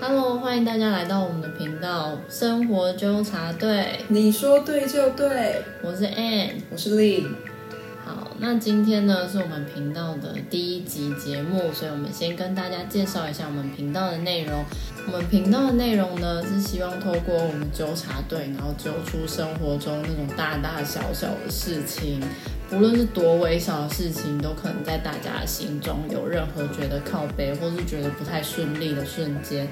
Hello，欢迎大家来到我们的频道“生活纠察队你说对就对，”，我是 Ann。我是 Lee。好，那今天呢是我们频道的第一集节目，所以我们先跟大家介绍一下我们频道的内容。我们频道的内容呢是希望透过我们纠察队，然后揪出生活中那种大大小小的事情，无论是多微小的事情，都可能在大家的心中有任何觉得靠背或是觉得不太顺利的瞬间。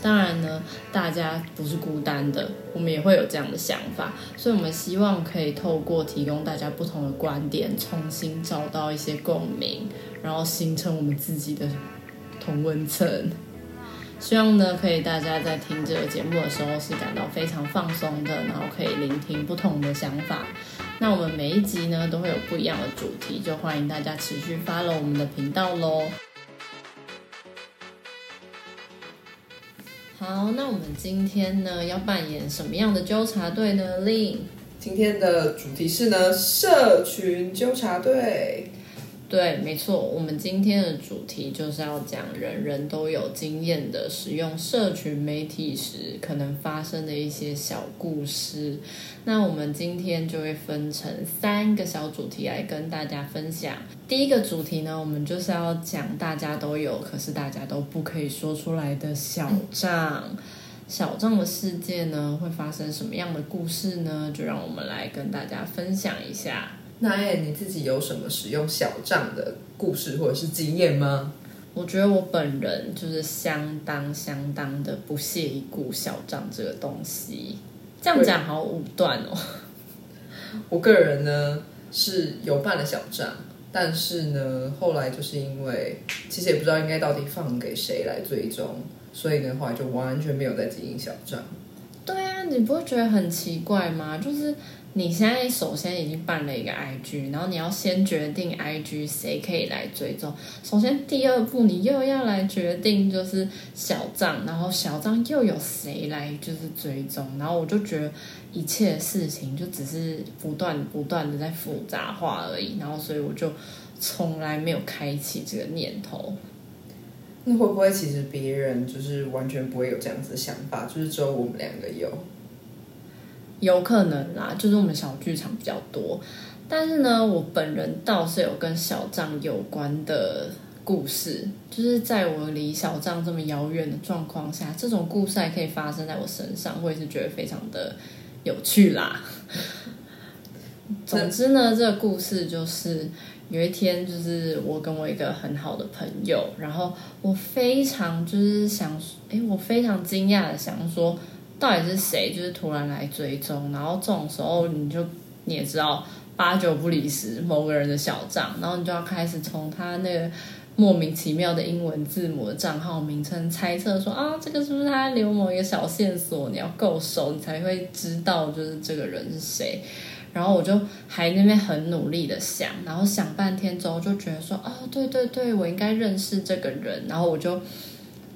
当然呢，大家不是孤单的，我们也会有这样的想法，所以我们希望可以透过提供大家不同的观点，重新找到一些共鸣，然后形成我们自己的同温层。希望呢，可以大家在听这个节目的时候是感到非常放松的，然后可以聆听不同的想法。那我们每一集呢都会有不一样的主题，就欢迎大家持续 follow 我们的频道喽。好，那我们今天呢要扮演什么样的纠察队呢？令今天的主题是呢，社群纠察队。对，没错，我们今天的主题就是要讲人人都有经验的使用社群媒体时可能发生的一些小故事。那我们今天就会分成三个小主题来跟大家分享。第一个主题呢，我们就是要讲大家都有，可是大家都不可以说出来的小账。小账的世界呢，会发生什么样的故事呢？就让我们来跟大家分享一下。那哎，你自己有什么使用小账的故事或者是经验吗？我觉得我本人就是相当相当的不屑一顾小账这个东西。这样讲好武断哦。我个人呢是有办了小账，但是呢后来就是因为其实也不知道应该到底放给谁来追踪，所以呢后来就完全没有在经营小账。对啊，你不会觉得很奇怪吗？就是你现在首先已经办了一个 IG，然后你要先决定 IG 谁可以来追踪。首先第二步，你又要来决定就是小账，然后小账又有谁来就是追踪。然后我就觉得一切事情就只是不断不断的在复杂化而已。然后所以我就从来没有开启这个念头。那会不会其实别人就是完全不会有这样子的想法，就是只有我们两个有？有可能啦，就是我们小剧场比较多，但是呢，我本人倒是有跟小账有关的故事，就是在我离小账这么遥远的状况下，这种故事还可以发生在我身上，我也是觉得非常的有趣啦。总之呢，这个故事就是有一天，就是我跟我一个很好的朋友，然后我非常就是想，哎，我非常惊讶的想说。到底是谁？就是突然来追踪，然后这种时候你就你也知道，八九不离十，某个人的小账，然后你就要开始从他那个莫名其妙的英文字母的账号名称猜测说啊，这个是不是他留某一个小线索？你要够熟，你才会知道就是这个人是谁。然后我就还那边很努力的想，然后想半天之后就觉得说啊，对对对，我应该认识这个人，然后我就。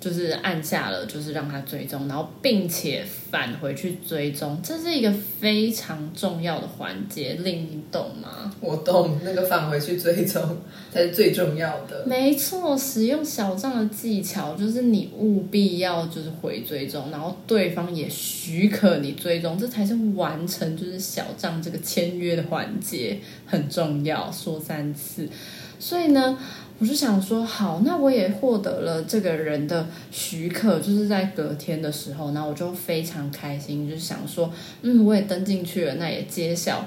就是按下了，就是让他追踪，然后并且返回去追踪，这是一个非常重要的环节，令你懂吗？我懂，那个返回去追踪才是最重要的。没错，使用小账的技巧就是你务必要就是回追踪，然后对方也许可你追踪，这才是完成就是小账这个签约的环节，很重要，说三次。所以呢，我就想说，好，那我也获得了这个人的许可，就是在隔天的时候，然后我就非常开心，就想说，嗯，我也登进去了，那也揭晓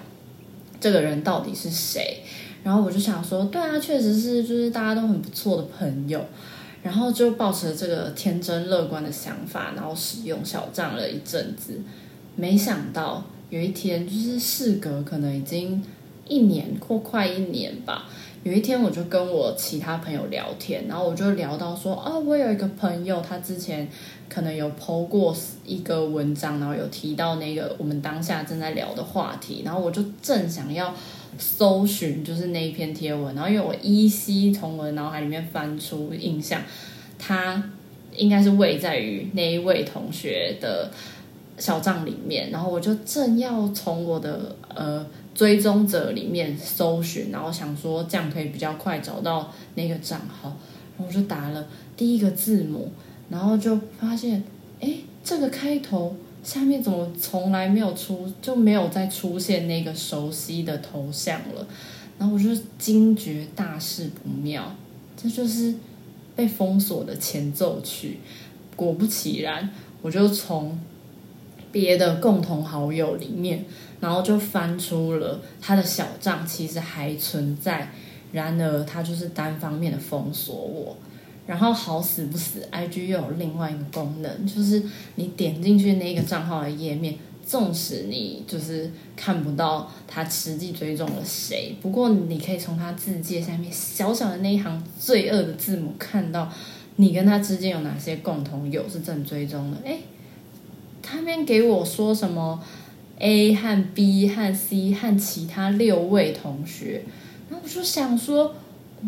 这个人到底是谁。然后我就想说，对啊，确实是，就是大家都很不错的朋友。然后就抱持这个天真乐观的想法，然后使用小账了一阵子，没想到有一天，就是事隔可能已经一年或快一年吧。有一天，我就跟我其他朋友聊天，然后我就聊到说，哦，我有一个朋友，他之前可能有 PO 过一个文章，然后有提到那个我们当下正在聊的话题，然后我就正想要搜寻，就是那一篇贴文，然后因为我依稀从我的脑海里面翻出印象，他应该是位在于那一位同学的小账里面，然后我就正要从我的呃。追踪者里面搜寻，然后想说这样可以比较快找到那个账号，然后我就打了第一个字母，然后就发现，哎，这个开头下面怎么从来没有出，就没有再出现那个熟悉的头像了。然后我就惊觉大事不妙，这就是被封锁的前奏曲。果不其然，我就从别的共同好友里面，然后就翻出了他的小账，其实还存在。然而，他就是单方面的封锁我。然后好死不死，IG 又有另外一个功能，就是你点进去那个账号的页面，纵使你就是看不到他实际追踪了谁，不过你可以从他字界下面小小的那一行罪恶的字母看到你跟他之间有哪些共同有是正追踪的。哎，他那边给我说什么 A 和 B 和 C 和其他六位同学。我就想说，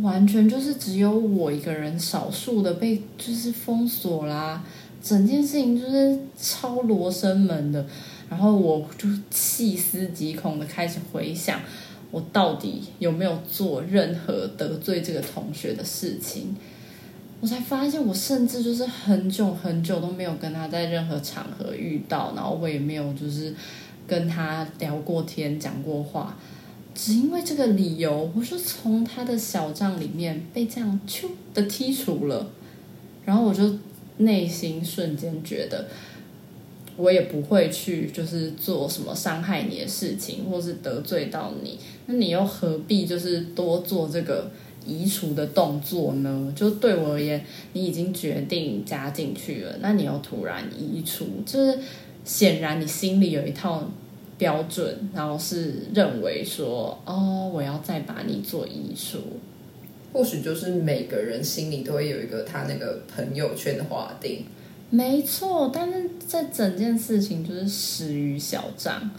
完全就是只有我一个人，少数的被就是封锁啦。整件事情就是超罗生门的。然后我就细思极恐的开始回想，我到底有没有做任何得罪这个同学的事情。我才发现，我甚至就是很久很久都没有跟他在任何场合遇到，然后我也没有就是跟他聊过天、讲过话。只因为这个理由，我就从他的小账里面被这样咻的剔除了，然后我就内心瞬间觉得，我也不会去就是做什么伤害你的事情，或是得罪到你，那你又何必就是多做这个移除的动作呢？就对我而言，你已经决定加进去了，那你又突然移除，就是显然你心里有一套。标准，然后是认为说，哦，我要再把你做艺术，或许就是每个人心里都会有一个他那个朋友圈的划定，没错。但是这整件事情就是始于小张。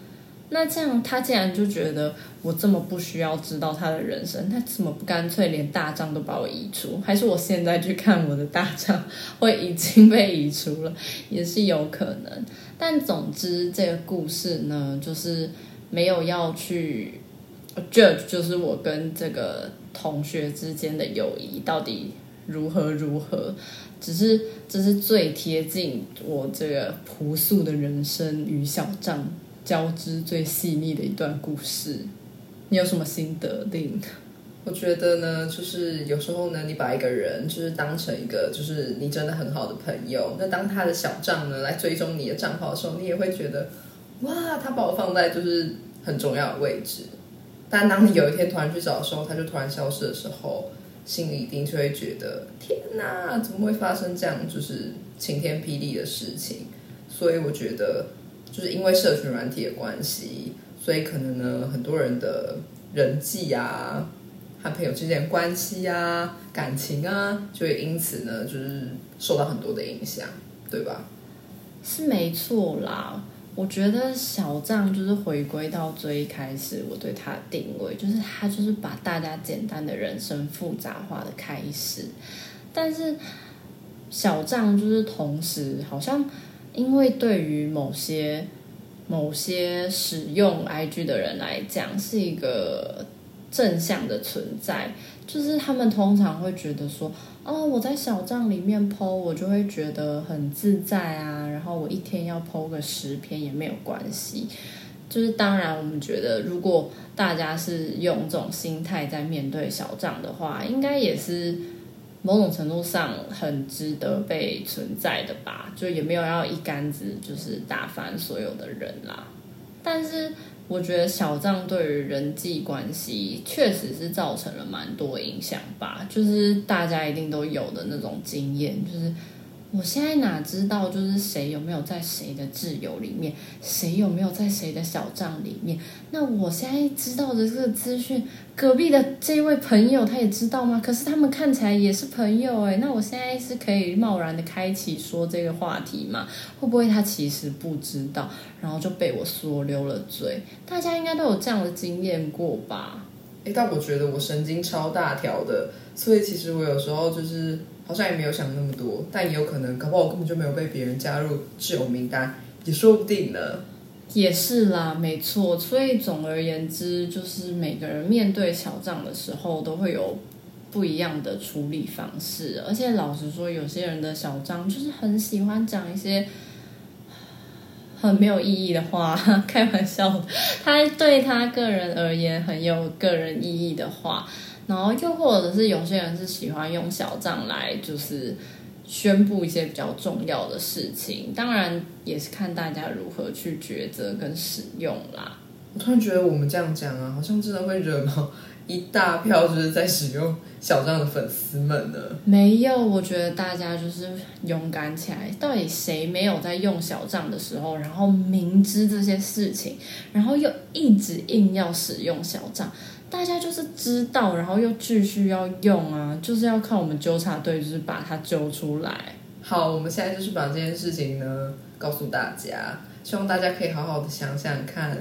那这样，他既然就觉得我这么不需要知道他的人生，他怎么不干脆连大账都把我移除？还是我现在去看我的大账，会已经被移除了，也是有可能。但总之，这个故事呢，就是没有要去 judge，就是我跟这个同学之间的友谊到底如何如何，只是这是最贴近我这个朴素的人生与小账。交织最细腻的一段故事，你有什么心得？定？我觉得呢，就是有时候呢，你把一个人就是当成一个就是你真的很好的朋友，那当他的小账呢来追踪你的账号的时候，你也会觉得哇，他把我放在就是很重要的位置。但当你有一天突然去找的时候，他就突然消失的时候，心里一定就会觉得天哪，怎么会发生这样就是晴天霹雳的事情？所以我觉得。就是因为社群软体的关系，所以可能呢，很多人的人际啊，和朋友之间关系啊、感情啊，就会因此呢，就是受到很多的影响，对吧？是没错啦。我觉得小账就是回归到最开始我对他的定位，就是他就是把大家简单的人生复杂化的开始，但是小账就是同时好像。因为对于某些某些使用 IG 的人来讲，是一个正向的存在，就是他们通常会觉得说，哦，我在小账里面 PO，我就会觉得很自在啊，然后我一天要 PO 个十篇也没有关系。就是当然，我们觉得如果大家是用这种心态在面对小账的话，应该也是。某种程度上很值得被存在的吧，就也没有要一竿子就是打翻所有的人啦。但是我觉得小账对于人际关系确实是造成了蛮多影响吧，就是大家一定都有的那种经验，就是。我现在哪知道，就是谁有没有在谁的挚友里面，谁有没有在谁的小账里面？那我现在知道的这个资讯，隔壁的这位朋友他也知道吗？可是他们看起来也是朋友诶，那我现在是可以贸然的开启说这个话题吗？会不会他其实不知道，然后就被我说溜了嘴？大家应该都有这样的经验过吧？诶，但我觉得我神经超大条的，所以其实我有时候就是。好像也没有想那么多，但也有可能，搞不好我根本就没有被别人加入挚友名单，也说不定呢。也是啦，没错。所以总而言之，就是每个人面对小账的时候，都会有不一样的处理方式。而且老实说，有些人的小账就是很喜欢讲一些很没有意义的话，开玩笑。他对他个人而言很有个人意义的话，然后又或者是有些人是喜欢用小账来就是宣布一些比较重要的事情。当然也是看大家如何去抉择跟使用啦。我突然觉得我们这样讲啊，好像真的会惹毛一大票就是在使用小账的粉丝们呢。没有，我觉得大家就是勇敢起来。到底谁没有在用小账的时候，然后明知这些事情，然后又一直硬要使用小账？大家就是知道，然后又继续要用啊，就是要靠我们纠察队，就是把它揪出来。好，我们现在就是把这件事情呢告诉大家，希望大家可以好好的想想看。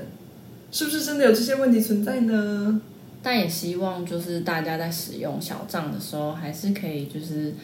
是不是真的有这些问题存在呢？但也希望就是大家在使用小账的时候，还是可以就是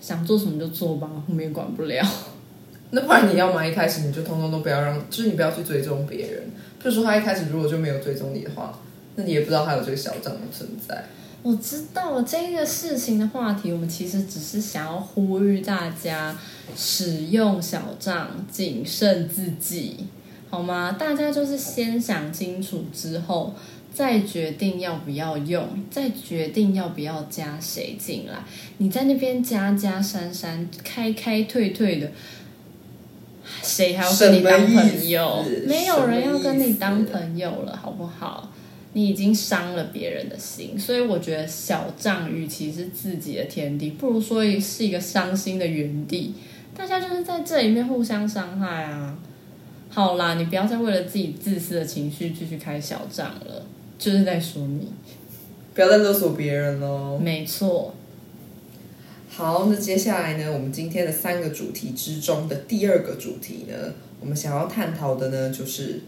想做什么就做吧，我们也管不了。那不然你要吗？一开始你就通通都不要让，就是你不要去追踪别人。就说他一开始如果就没有追踪你的话，那你也不知道他有这个小账的存在。我知道这个事情的话题，我们其实只是想要呼吁大家使用小账，谨慎自己。好吗？大家就是先想清楚之后，再决定要不要用，再决定要不要加谁进来。你在那边加加删删、开开退退的，谁还要跟你当朋友？没有人要跟你当朋友了，好不好？你已经伤了别人的心，所以我觉得小账与其是自己的天地，不如说是一个伤心的原地。大家就是在这里面互相伤害啊。好啦，你不要再为了自己自私的情绪继续开小账了，就是在说你，不要再勒索别人喽。没错。好，那接下来呢，我们今天的三个主题之中的第二个主题呢，我们想要探讨的呢，就是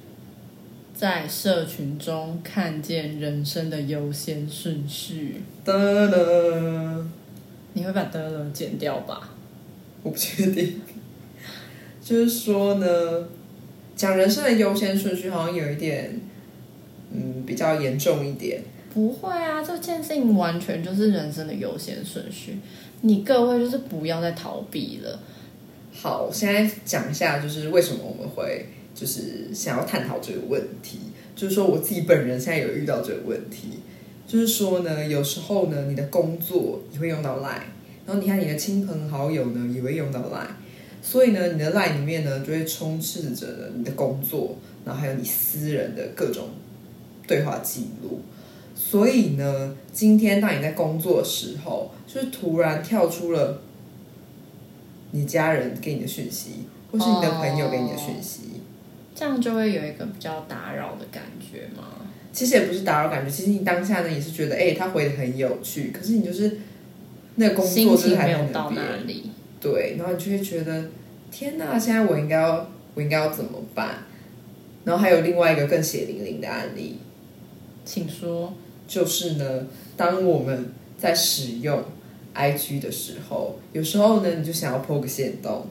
在社群中看见人生的优先顺序。哒哒，你会把哒哒剪掉吧？我不确定。就是说呢。讲人生的优先顺序好像有一点，嗯，比较严重一点。不会啊，这件事情完全就是人生的优先顺序。你各位就是不要再逃避了。好，现在讲一下，就是为什么我们会就是想要探讨这个问题。就是说，我自己本人现在有遇到这个问题。就是说呢，有时候呢，你的工作也会用到 Line，然后你看你的亲朋好友呢也会用到 Line。所以呢，你的 LINE 里面呢，就会充斥着你的工作，然后还有你私人的各种对话记录。所以呢，今天当你在工作的时候，就是突然跳出了你家人给你的讯息，或是你的朋友给你的讯息，这样就会有一个比较打扰的感觉吗？其实也不是打扰感觉，其实你当下呢也是觉得，哎，他回的很有趣，可是你就是那个工作就是还没有到哪里。对，然后你就会觉得，天哪！现在我应该要，我应该要怎么办？然后还有另外一个更血淋淋的案例，请说。就是呢，当我们在使用 IG 的时候，有时候呢，你就想要 po 个线动，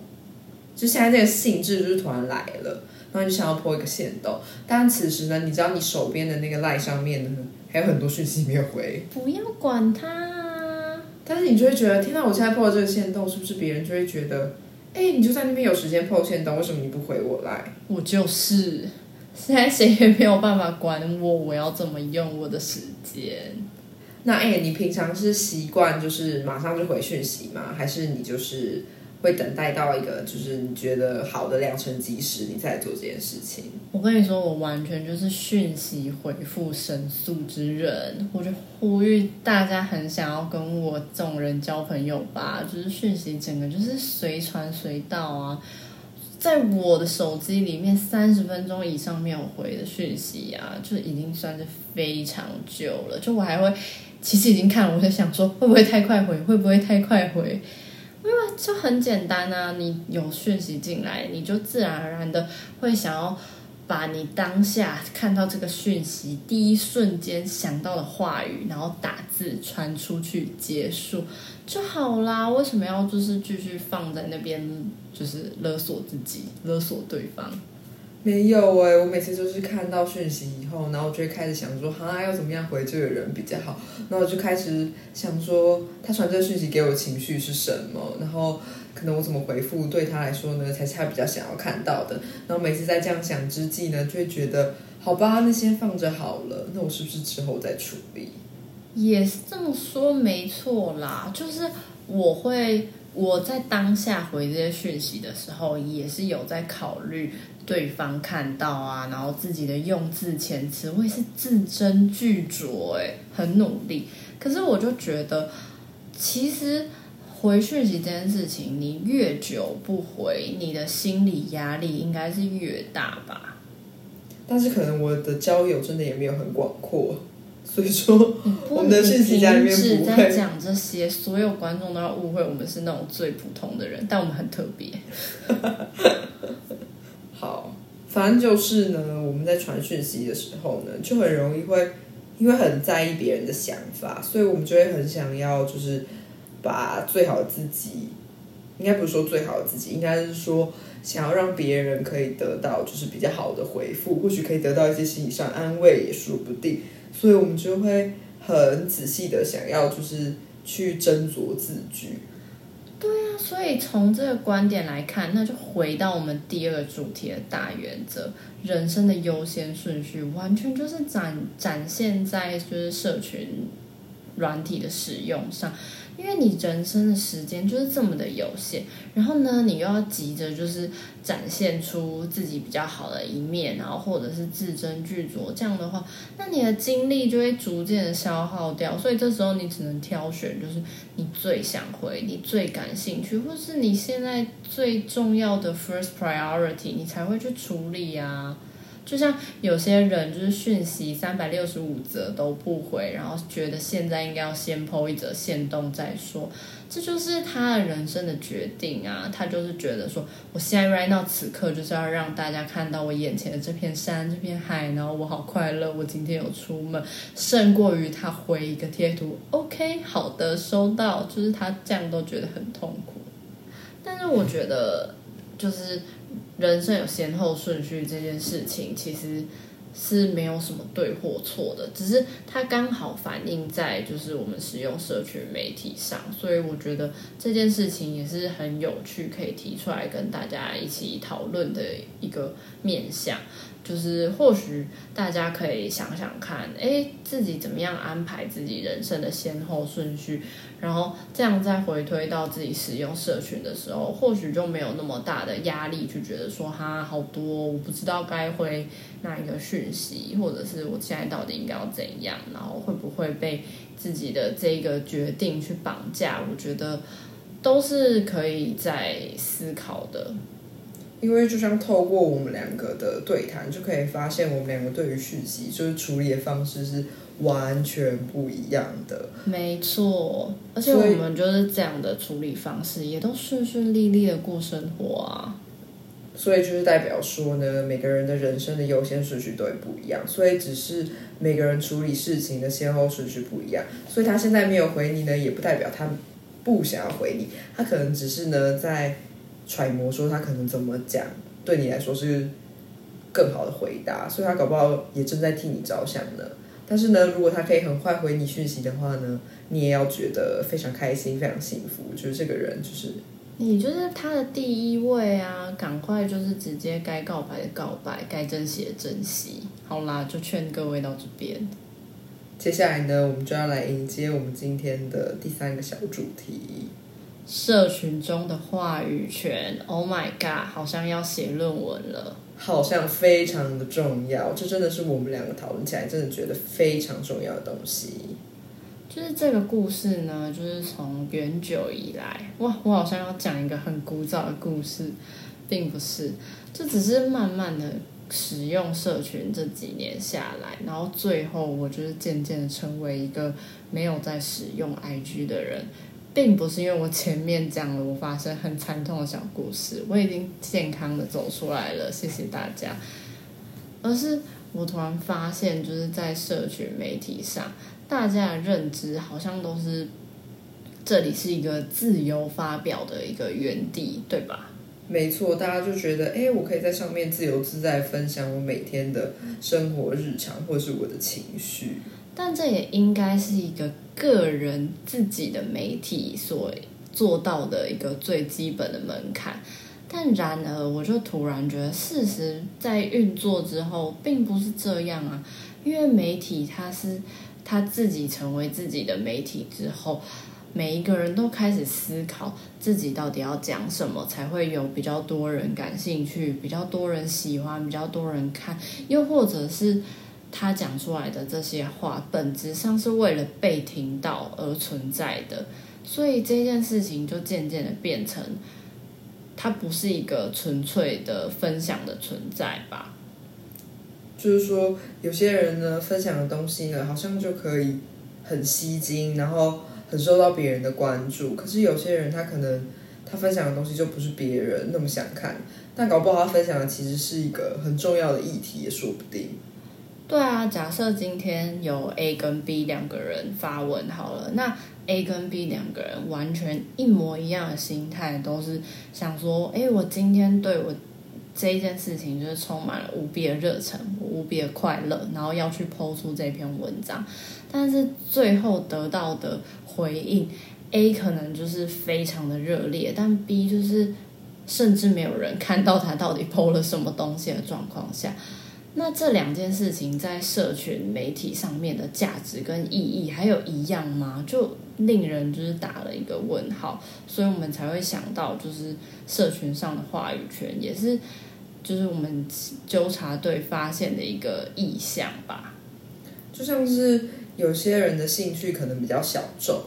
就现在这个兴致就是突然来了，然后你就想要 po 一个线动，但此时呢，你知道你手边的那个赖上面呢，还有很多讯息没有回，不要管它。但是你就会觉得，天哪！我现在破这个线洞，是不是别人就会觉得，哎，你就在那边有时间破线洞，为什么你不回我来？我就是，现在谁也没有办法管我，我要怎么用我的时间？那哎，你平常是习惯就是马上就回讯息吗？还是你就是？会等待到一个就是你觉得好的良辰吉时，你再做这件事情。我跟你说，我完全就是讯息回复神速之人。我就呼吁大家，很想要跟我这种人交朋友吧，就是讯息整个就是随传随到啊。在我的手机里面，三十分钟以上没有回的讯息啊，就已经算是非常久了。就我还会，其实已经看了，我在想说，会不会太快回？会不会太快回？因为就很简单啊，你有讯息进来，你就自然而然的会想要把你当下看到这个讯息第一瞬间想到的话语，然后打字传出去结束就好啦。为什么要就是继续放在那边，就是勒索自己、勒索对方？没有哎、我每次就是看到讯息以后，然后就会开始想说，哈，要怎么样回这个人比较好？然后我就开始想说，他传这个讯息给我情绪是什么？然后可能我怎么回复对他来说呢，才是他比较想要看到的。然后每次在这样想之际呢，就会觉得，好吧，那先放着好了，那我是不是之后再处理？也是这么说没错啦，就是我会我在当下回这些讯息的时候，也是有在考虑对方看到啊，然后自己的用字遣词，我也是字斟句酌，哎，很努力。可是我就觉得，其实回讯息这件事情，你越久不回，你的心理压力应该是越大吧。但是可能我的交友真的也没有很广阔，所以说 我们的讯息夹里面不会在讲这些，所有观众都要误会我们是那种最普通的人，但我们很特别。好，反正就是呢，我们在传讯息的时候呢，就很容易会因为很在意别人的想法，所以我们就会很想要就是把最好的自己，应该不是说最好的自己，应该是说想要让别人可以得到就是比较好的回复，或许可以得到一些心理上安慰也说不定，所以我们就会很仔细的想要就是去斟酌字句。那所以从这个观点来看，那就回到我们第二个主题的大原则：人生的优先顺序，完全就是展展现在就是社群软体的使用上。因为你人生的时间就是这么的有限，然后呢，你又要急着就是展现出自己比较好的一面，然后或者是字斟句酌，这样的话，那你的精力就会逐渐的消耗掉。所以这时候你只能挑选，就是你最想回、你最感兴趣，或是你现在最重要的 first priority，你才会去处理啊。就像有些人就是讯息三百六十五则都不回，然后觉得现在应该要先 PO 一则限动再说，这就是他的人生的决定啊。他就是觉得说，我现在 right now 此刻就是要让大家看到我眼前的这片山、这片海，然后我好快乐，我今天有出门，胜过于他回一个贴图，OK，好的，收到，就是他这样都觉得很痛苦。但是我觉得，就是人生有先后顺序这件事情，其实是没有什么对或错的，只是它刚好反映在就是我们使用社群媒体上，所以我觉得这件事情也是很有趣，可以提出来跟大家一起讨论的一个面向。就是或许大家可以想想看，哎，自己怎么样安排自己人生的先后顺序，然后这样再回推到自己使用社群的时候，或许就没有那么大的压力，去觉得说哈好多，我不知道该回哪一个讯息，或者是我现在到底应该要怎样，然后会不会被自己的这个决定去绑架？我觉得都是可以在思考的。因为就像透过我们两个的对谈，就可以发现我们两个对于讯息就是处理的方式是完全不一样的。没错，而且我们就是这样的处理方式，也都顺顺利利的过生活啊。所以就是代表说呢，每个人的人生的优先顺序都会不一样，所以只是每个人处理事情的先后顺序不一样。所以他现在没有回你呢，也不代表他不想要回你，他可能只是呢在揣摩说他可能怎么讲对你来说是更好的回答，所以他搞不好也正在替你着想呢。但是呢，如果他可以很快回你讯息的话呢，你也要觉得非常开心、非常幸福，就是这个人就是你就是他的第一位啊，赶快就是直接该告白的告白，该珍惜的珍惜。好啦，就劝各位到这边。接下来呢，我们就要来迎接我们今天的第三个小主题。社群中的话语权，Oh my god，好像要写论文了。好像非常的重要，这真的是我们两个讨论起来真的觉得非常重要的东西。就是这个故事呢，就是从远久以来，哇，我好像要讲一个很古早的故事，并不是，这只是慢慢的使用社群这几年下来，然后最后我就是渐渐的成为一个没有在使用 IG 的人，并不是因为我前面讲了我发生很惨痛的小故事，我已经健康的走出来了，谢谢大家，而是我突然发现，就是在社群媒体上。大家的认知好像都是这里是一个自由发表的一个园地，对吧？没错，大家就觉得，哎，我可以在上面自由自在分享我每天的生活日常，或是我的情绪。但这也应该是一个个人自己的媒体所做到的一个最基本的门槛。但然而，我就突然觉得，事实在运作之后，并不是这样啊。因为媒体它是他自己成为自己的媒体之后，每一个人都开始思考自己到底要讲什么，才会有比较多人感兴趣，比较多人喜欢，比较多人看，又或者是他讲出来的这些话，本质上是为了被听到而存在的。所以这件事情就渐渐的变成。它不是一个纯粹的分享的存在吧？就是说，有些人呢分享的东西呢，好像就可以很吸睛，然后很受到别人的关注。可是有些人他可能他分享的东西就不是别人那么想看，但搞不好他分享的其实是一个很重要的议题，也说不定。对啊，假设今天有 A 跟 B 两个人发文好了，那 A 跟 B 两个人完全一模一样的心态，都是想说，哎，我今天对我这一件事情就是充满了无比的热忱，无比的快乐，然后要去剖出这篇文章，但是最后得到的回应，A 可能就是非常的热烈，但 B 就是甚至没有人看到他到底剖了什么东西的状况下。那这两件事情在社群媒体上面的价值跟意义还有一样吗？就令人就是打了一个问号，所以我们才会想到，就是社群上的话语权也是，就是我们纠察队发现的一个意向吧。就像是有些人的兴趣可能比较小众，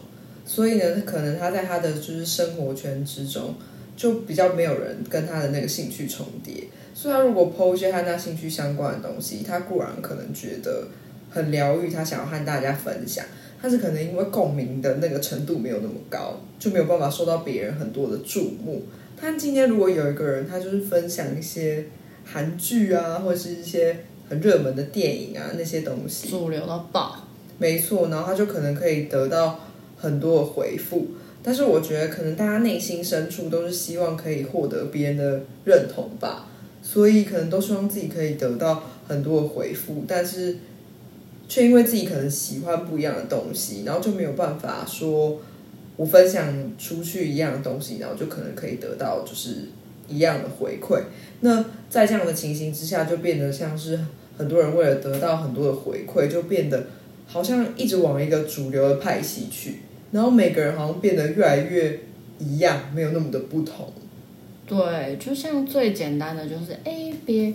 所以呢，可能他在他的就是生活圈之中，就比较没有人跟他的那个兴趣重叠。所以，他如果剖一些和他兴趣相关的东西，他固然可能觉得很疗愈，他想要和大家分享，但是可能因为共鸣的那个程度没有那么高，就没有办法受到别人很多的注目。但今天如果有一个人，他就是分享一些韩剧啊，或者是一些很热门的电影啊那些东西，主流到爆，没错，然后他就可能可以得到很多的回复。但是我觉得，可能大家内心深处都是希望可以获得别人的认同吧。所以可能都希望自己可以得到很多的回复，但是却因为自己可能喜欢不一样的东西，然后就没有办法说，我分享出去一样的东西，然后就可能可以得到就是一样的回馈。那在这样的情形之下，就变得像是很多人为了得到很多的回馈，就变得好像一直往一个主流的派系去，然后每个人好像变得越来越一样，没有那么的不同。对，就像最简单的就是，哎，别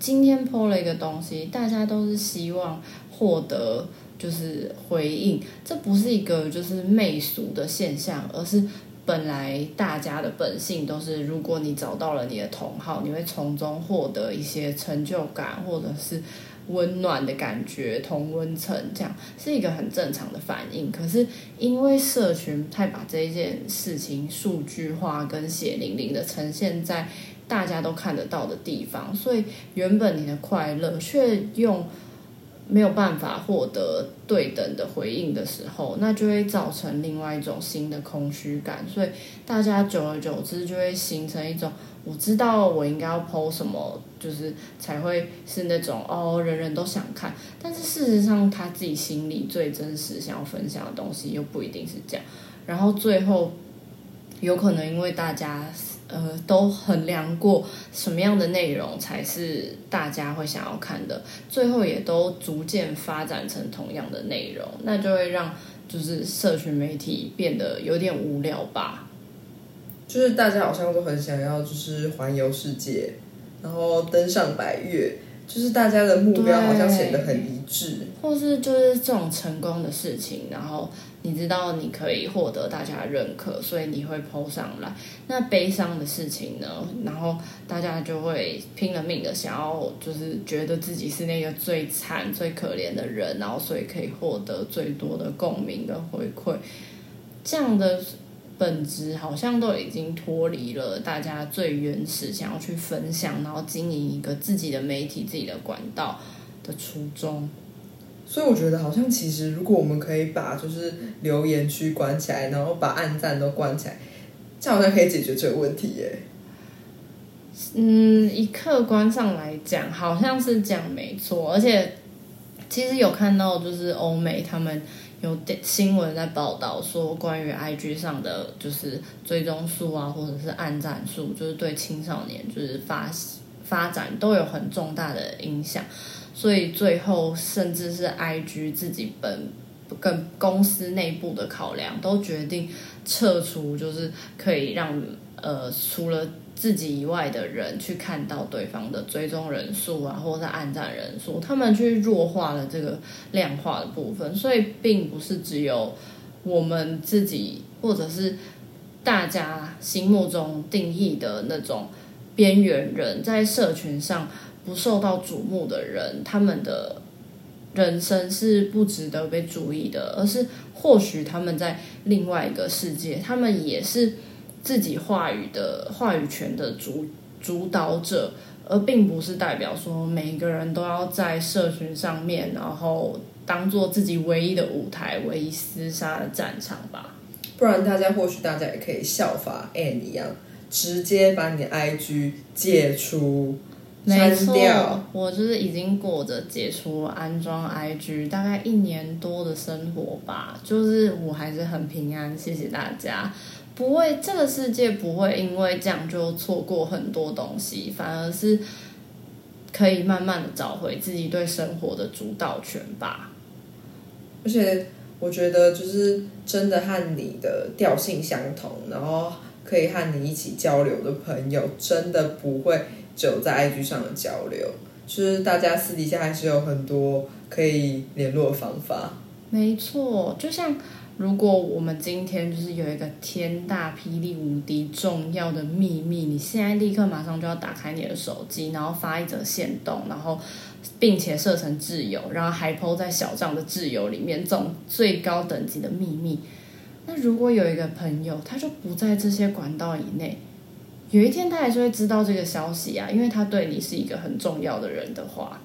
今天抛了一个东西，大家都是希望获得就是回应，这不是一个就是媚俗的现象，而是本来大家的本性都是，如果你找到了你的同好，你会从中获得一些成就感，或者是。温暖的感觉，同温层，这样是一个很正常的反应。可是因为社群太把这一件事情数据化跟血淋淋的呈现在大家都看得到的地方，所以原本你的快乐却用没有办法获得对等的回应的时候，那就会造成另外一种新的空虚感。所以大家久而久之就会形成一种。我知道我应该要 PO 什么，就是才会是那种哦，人人都想看。但是事实上，他自己心里最真实想要分享的东西又不一定是这样。然后最后，有可能因为大家呃都衡量过什么样的内容才是大家会想要看的，最后也都逐渐发展成同样的内容，那就会让就是社群媒体变得有点无聊吧。就是大家好像都很想要，就是环游世界，然后登上百越，就是大家的目标好像显得很一致，或是就是这种成功的事情，然后你知道你可以获得大家的认可，所以你会 PO 上来。那悲伤的事情呢？然后大家就会拼了命的想要，就是觉得自己是那个最惨、最可怜的人，然后所以可以获得最多的共鸣跟回馈，这样的。本质好像都已经脱离了大家最原始想要去分享，然后经营一个自己的媒体、自己的管道的初衷。所以我觉得，好像其实如果我们可以把就是留言区关起来，然后把暗赞都关起来，这好像可以解决这个问题耶。嗯，以客观上来讲，好像是这样没错。而且其实有看到，就是欧美他们有新闻在报道说，关于 IG 上的就是追踪数啊，或者是按赞数，就是对青少年就是发发展都有很重大的影响。所以最后，甚至是 IG 自己本跟公司内部的考量，都决定撤除，就是可以让呃除了自己以外的人去看到对方的追踪人数啊，或者是按赞人数，他们去弱化了这个量化的部分。所以并不是只有我们自己，或者是大家心目中定义的那种边缘人，在社群上。不受到瞩目的人，他们的人生是不值得被注意的，而是或许他们在另外一个世界，他们也是自己话语的话语权的主主导者，而并不是代表说每一个人都要在社群上面，然后当做自己唯一的舞台、唯一厮杀的战场吧。不然，大家或许大家也可以效法 Anne 一样，直接把你的 IG 解除。没错，我就是已经过着解除安装 IG 大概一年多的生活吧，就是我还是很平安，谢谢大家。不会，这个世界不会因为这样就错过很多东西，反而是可以慢慢的找回自己对生活的主导权吧。而且我觉得，就是真的和你的调性相同，然后可以和你一起交流的朋友，真的不会。就在 IG 上的交流，就是大家私底下还是有很多可以联络的方法。没错，就像如果我们今天就是有一个天大霹雳无敌重要的秘密，你现在立刻马上就要打开你的手机，然后发一则线动，然后并且设成挚友，然后还抛在小账的挚友里面，这种最高等级的秘密。那如果有一个朋友，他就不在这些管道以内。有一天他还是会知道这个消息啊，因为他对你是一个很重要的人的话，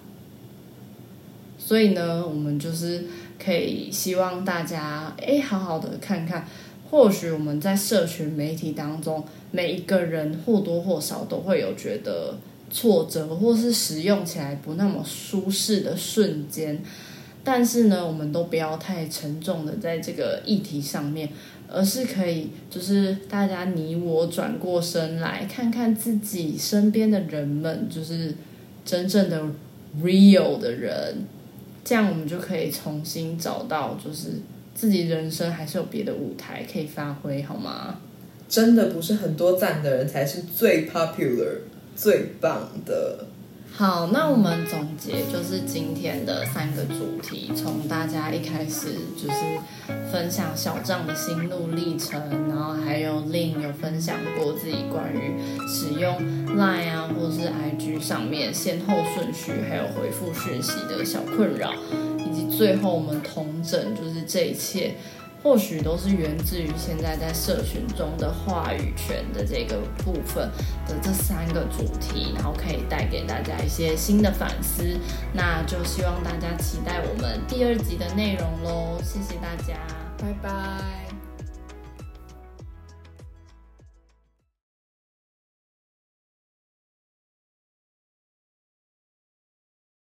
所以呢，我们就是可以希望大家哎，好好的看看，或许我们在社群媒体当中，每一个人或多或少都会有觉得挫折，或是使用起来不那么舒适的瞬间，但是呢，我们都不要太沉重的在这个议题上面。而是可以，就是大家你我转过身来看看自己身边的人们，就是真正的 real 的人，这样我们就可以重新找到，就是自己人生还是有别的舞台可以发挥，好吗？真的不是很多赞的人才是最 popular、最棒的。好，那我们总结就是今天的三个主题，从大家一开始就是分享小账的心路历程，然后还有另有分享过自己关于使用 Line 啊或是 IG 上面先后顺序还有回复讯息的小困扰，以及最后我们同整就是这一切。或许都是源自于现在在社群中的话语权的这个部分的这三个主题，然后可以带给大家一些新的反思。那就希望大家期待我们第二集的内容喽！谢谢大家，拜拜。